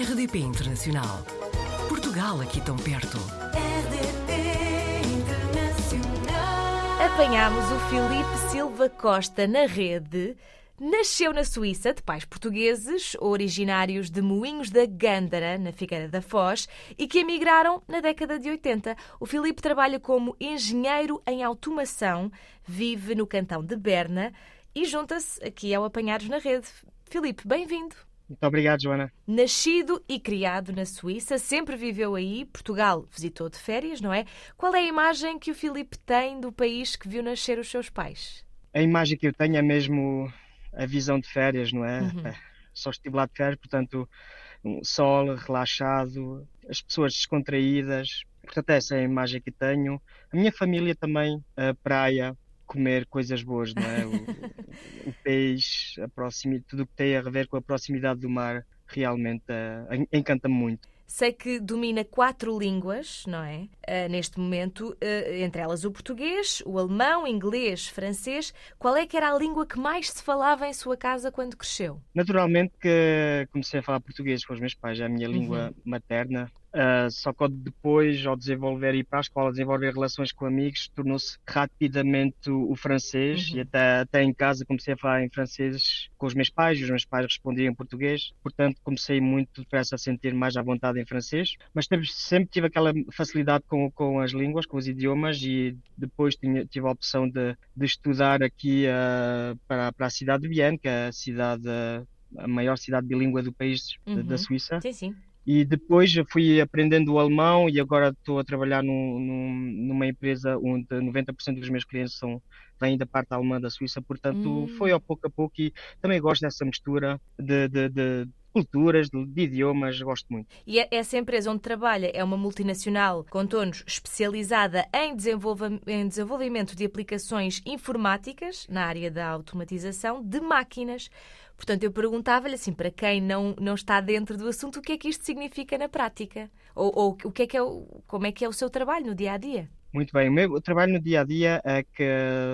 RDP Internacional. Portugal aqui tão perto. RDP Internacional. Apanhámos o Filipe Silva Costa na rede. Nasceu na Suíça, de pais portugueses, originários de Moinhos da Gândara, na Figueira da Foz, e que emigraram na década de 80. O Filipe trabalha como engenheiro em automação, vive no cantão de Berna e junta-se aqui ao Apanhados na Rede. Filipe, bem-vindo. Muito obrigado, Joana. Nascido e criado na Suíça, sempre viveu aí. Portugal visitou de férias, não é? Qual é a imagem que o Filipe tem do país que viu nascer os seus pais? A imagem que eu tenho é mesmo a visão de férias, não é? Uhum. É, Só estive lá de férias, portanto, um sol relaxado, as pessoas descontraídas. Portanto, essa é a imagem que tenho. A minha família também, a praia, comer coisas boas, não é? O, o peixe, a proximidade, tudo o que tem a ver com a proximidade do mar, realmente en- encanta-me muito. Sei que domina quatro línguas, não é? Ah, neste momento, ah, entre elas o português, o alemão, inglês, francês. Qual é que era a língua que mais se falava em sua casa quando cresceu? Naturalmente que comecei a falar português com os meus pais, é a minha língua materna. Ah, só que depois, ao desenvolver ir para a escola, desenvolver relações com amigos, tornou-se rapidamente o, o francês e até, até em casa comecei a falar em francês com os meus pais, e os meus pais respondiam em português, portanto comecei muito depressa a sentir mais à vontade em francês, mas sempre tive aquela facilidade com, com as línguas, com os idiomas e depois tinha, tive a opção de, de estudar aqui ah, para, para a cidade de Vienne, que é a cidade a maior cidade bilíngue do país, Uhum. da Suíça. Sim, sim. E depois fui aprendendo o alemão e agora estou a trabalhar num- num- numa empresa onde 90% dos meus clientes são, vêm da parte alemã da Suíça, portanto Hum. foi ao pouco a pouco e também gosto dessa mistura de, de- de culturas, de, de idiomas, gosto muito. E é- essa empresa onde trabalha é uma multinacional, contou-nos, especializada em, em desenvolvimento de aplicações informáticas na área da automatização de máquinas. Portanto, eu perguntava-lhe assim, para quem não, não está dentro do assunto, o que é que isto significa na prática? Ou, ou o que é que é como é que é o seu trabalho no dia a dia? Muito bem, o meu trabalho no dia a dia é que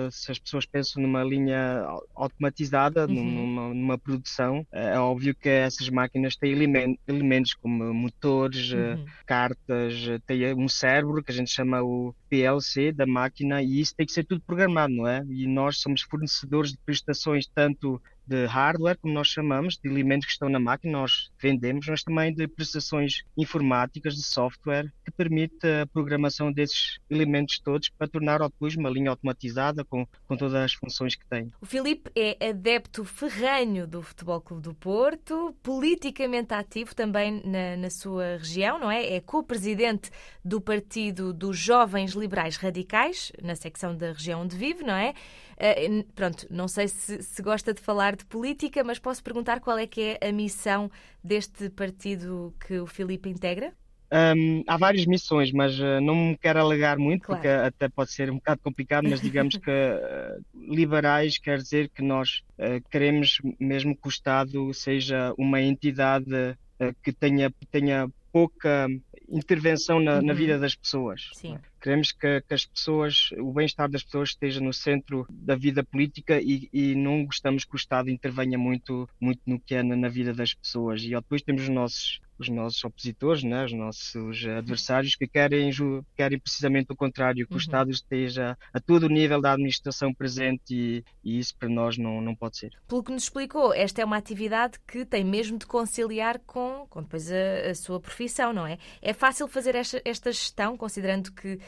se as pessoas pensam numa linha au- automatizada, Uhum. numa, numa produção, é óbvio que essas máquinas têm elemen- elementos como motores, eh, Uhum. cartas, eh, tem um cérebro que a gente chama o PLC da máquina e isso tem que ser tudo programado, não é? E nós somos fornecedores de prestações tanto de hardware, como nós chamamos, de elementos que estão na máquina, nós vendemos, mas também de prestações informáticas, de software, que permite a programação desses elementos todos para tornar depois uma linha automatizada com, com todas as funções que tem. O Filipe é adepto ferranho do Futebol Clube do Porto, politicamente ativo também na, na sua região, não é? É co-presidente do Partido dos Jovens Liberais Radicais, na secção da região onde vive, não é? Eh, pronto, não sei se, se gosta de falar de política, mas posso perguntar qual é que é a missão deste partido que o Filipe integra? Hum, há várias missões, mas eh, não me quero alegar muito, Claro. porque até pode ser um bocado complicado, mas digamos que eh, liberais quer dizer que nós queremos mesmo que o Estado seja uma entidade que tenha, tenha pouca intervenção na, na Uhum. vida das pessoas. Sim. Queremos que, que as pessoas, o bem-estar das pessoas esteja no centro da vida política e, e não gostamos que o Estado intervenha muito, muito no que é na, na vida das pessoas. E depois temos os nossos, os nossos opositores, né? os nossos adversários que querem, querem precisamente o contrário, que Uhum. o Estado esteja a todo o nível da administração presente e, e isso para nós não, não pode ser. Pelo que nos explicou, esta é uma atividade que tem mesmo de conciliar com, com depois a, a sua profissão, não é? É fácil fazer esta, esta gestão, considerando que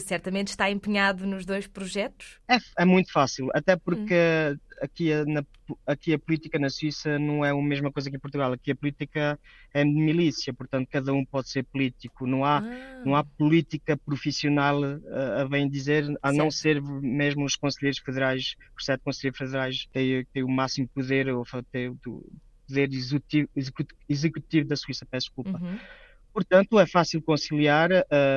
certamente está empenhado nos dois projetos? É, é muito fácil, até porque Hum. aqui, a, na- aqui a política na Suíça não é a mesma coisa que em Portugal. Aqui a política é de milícia, portanto cada um pode ser político. Não há, Ah, não há política profissional a, a bem dizer, a não ser mesmo os conselheiros federais, os sete conselheiros federais têm, têm o máximo poder, ou têm o poder executivo, execu- executivo da Suíça, peço desculpa. uhum. Portanto, é fácil conciliar.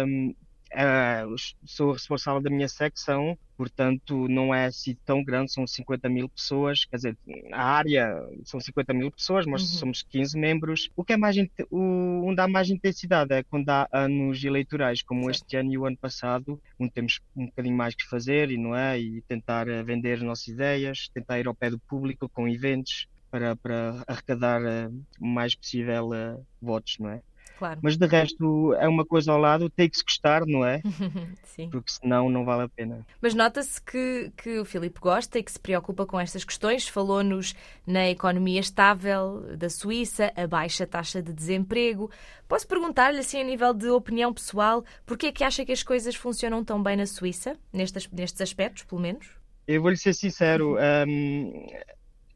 hum, eh, sou responsável da minha secção, portanto, não é assim tão grande, são 50 mil pessoas. Quer dizer, a área são 50 mil pessoas, mas Uhum. somos 15 membros. O que é mais, o, onde há mais intensidade é quando há anos eleitorais, como Certo. este ano e o ano passado, onde temos um bocadinho mais que fazer e não é? E tentar eh, vender as nossas ideias, tentar ir ao pé do público com eventos para, para arrecadar uh, o mais possível uh, votos, não é? Claro. Mas de resto é uma coisa ao lado, tem que se gostar, não é? Sim. Porque senão não vale a pena. Mas nota-se que, que o Filipe gosta e que se preocupa com estas questões. Falou-nos na economia estável da Suíça, a baixa taxa de desemprego. Posso perguntar-lhe, assim, a nível de opinião pessoal, porquê é que acha que as coisas funcionam tão bem na Suíça, nestes, nestes aspectos, pelo menos? Eu vou-lhe ser sincero, um,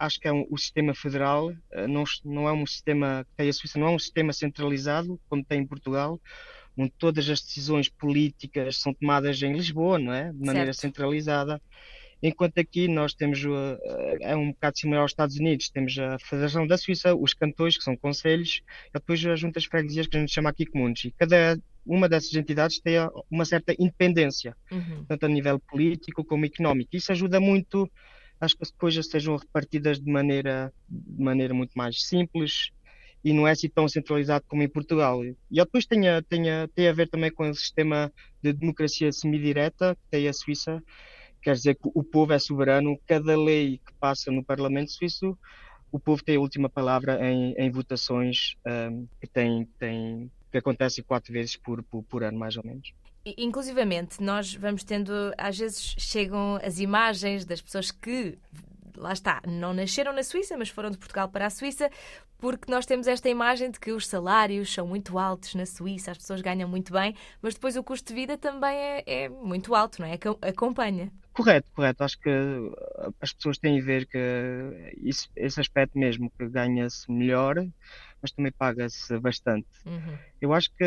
acho que é um, o sistema federal uh, não, não é um sistema que tem a Suíça, não é um sistema centralizado como tem em Portugal, onde todas as decisões políticas são tomadas em Lisboa, não é? De maneira Certo. centralizada. Enquanto aqui nós temos, uh, é um bocado similar aos Estados Unidos, temos a Federação da Suíça, os cantões, que são conselhos, e depois as juntas freguesias, que a gente chama aqui comuns. E cada uma dessas entidades tem uma certa independência, Uhum. tanto a nível político como económico. Isso ajuda muito as coisas sejam repartidas de maneira, de maneira muito mais simples e não é assim tão centralizado como em Portugal. E depois tem a, tem a, tem a ver também com o sistema de democracia semidireta que tem a Suíça, quer dizer que o povo é soberano, cada lei que passa no Parlamento Suíço, o povo tem a última palavra em, em votações um, que, tem, tem, que acontecem quatro vezes por, por, por ano, mais ou menos. Inclusivamente, nós vamos tendo, às vezes chegam as imagens das pessoas que, lá está, não nasceram na Suíça, mas foram de Portugal para a Suíça, porque nós temos esta imagem de que os salários são muito altos na Suíça, as pessoas ganham muito bem, mas depois o custo de vida também é, é muito alto, não é? Acom- Acompanha. Correto, correto. Acho que as pessoas têm a ver que isso, esse aspecto mesmo, que ganha-se melhor, mas também paga-se bastante. Uhum. Eu acho que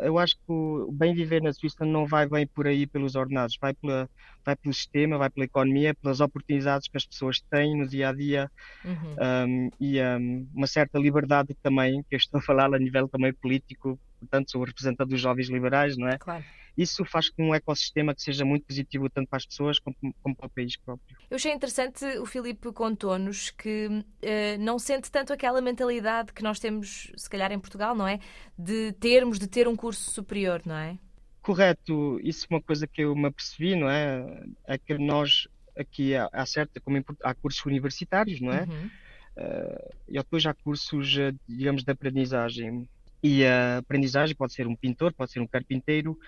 eu acho que o bem viver na Suíça não vai bem por aí pelos ordenados, vai pela, vai pelo sistema, vai pela economia, pelas oportunidades que as pessoas têm no dia a dia Uhum. um, e um, uma certa liberdade também, que eu estou a falar a nível também político, portanto sou representante dos jovens liberais, não é? Claro. Isso faz com um ecossistema que seja muito positivo tanto para as pessoas como, como para o país próprio. Eu achei interessante, o Filipe contou-nos que eh, não sente tanto aquela mentalidade que nós temos, se calhar, em Portugal, não é? De termos de ter um curso superior, não é? Correto, isso é uma coisa que eu me apercebi, não é? É que nós aqui há, certa, como em há cursos universitários, não é? Uhum. Eh, e depois há cursos, eh, digamos, de aprendizagem. E a aprendizagem pode ser um pintor, pode ser um carpinteiro,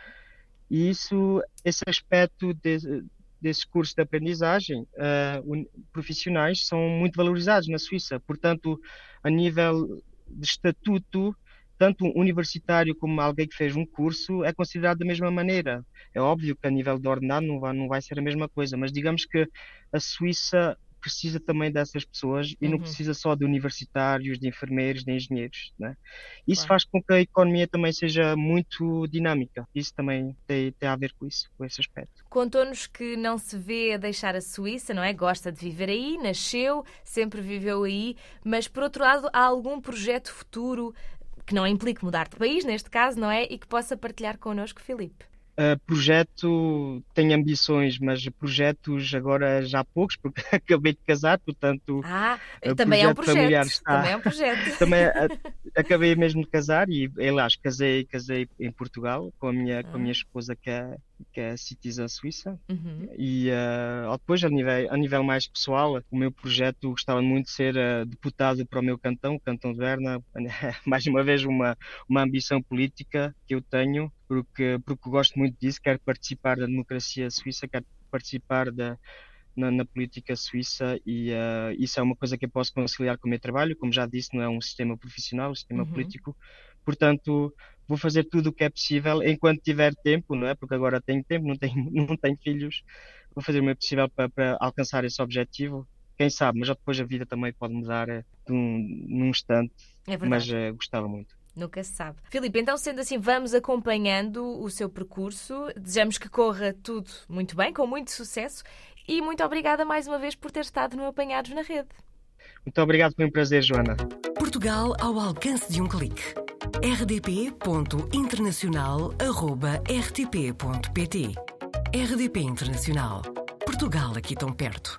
e isso, esse aspecto de- desses cursos de aprendizagem uni- profissionais são muito valorizados na Suíça. Portanto, a nível de estatuto, tanto universitário como alguém que fez um curso é considerado da mesma maneira. É óbvio que a nível de ordenado não vai, não vai ser a mesma coisa, mas digamos que a Suíça precisa também dessas pessoas e não Uhum. precisa só de universitários, de enfermeiros, de engenheiros, né? Isso Claro. faz com que a economia também seja muito dinâmica. Isso também tem, tem a ver com isso, com esse aspecto. Contou-nos que não se vê a deixar a Suíça, não é? Gosta de viver aí, nasceu, sempre viveu aí, mas por outro lado, há algum projeto futuro que não implique mudar de país, neste caso, não é? E que possa partilhar connosco, Filipe. Uh, projeto tem ambições, mas projetos agora já há poucos, porque acabei de casar, portanto Ah, também é um projeto está- Também é um projeto. também acabei mesmo de casar e, aliás, casei, casei em Portugal com a minha, com a minha esposa que é, que é citizen suíça. Uhum. E uh, depois, a nível, a nível mais pessoal, o meu projeto gostava muito de ser uh, deputado para o meu cantão, o Cantão de Berna. Mais uma vez, uma, uma ambição política que eu tenho, porque, porque gosto muito disso. Quero participar da democracia suíça, quero participar da, na, na política suíça e uh, isso é uma coisa que eu posso conciliar com o meu trabalho. Como já disse, não é um sistema profissional, é um sistema Uhum. político. Portanto, vou fazer tudo o que é possível enquanto tiver tempo, não é? Porque agora tenho tempo, não tenho, não tenho filhos. Vou fazer o meu possível para, para alcançar esse objetivo. Quem sabe, mas já depois a vida também pode mudar eh, de um, num instante, É mas eh, gostava muito. Nunca se sabe. Filipe, então sendo assim, vamos acompanhando o seu percurso. Desejamos que corra tudo muito bem, com muito sucesso. E muito obrigada mais uma vez por ter estado no Apanhados na Rede. Muito obrigado, foi um prazer, Joana. Portugal ao alcance de um clique. rdp.internacional.rtp.pt RDP Internacional. Portugal aqui tão perto.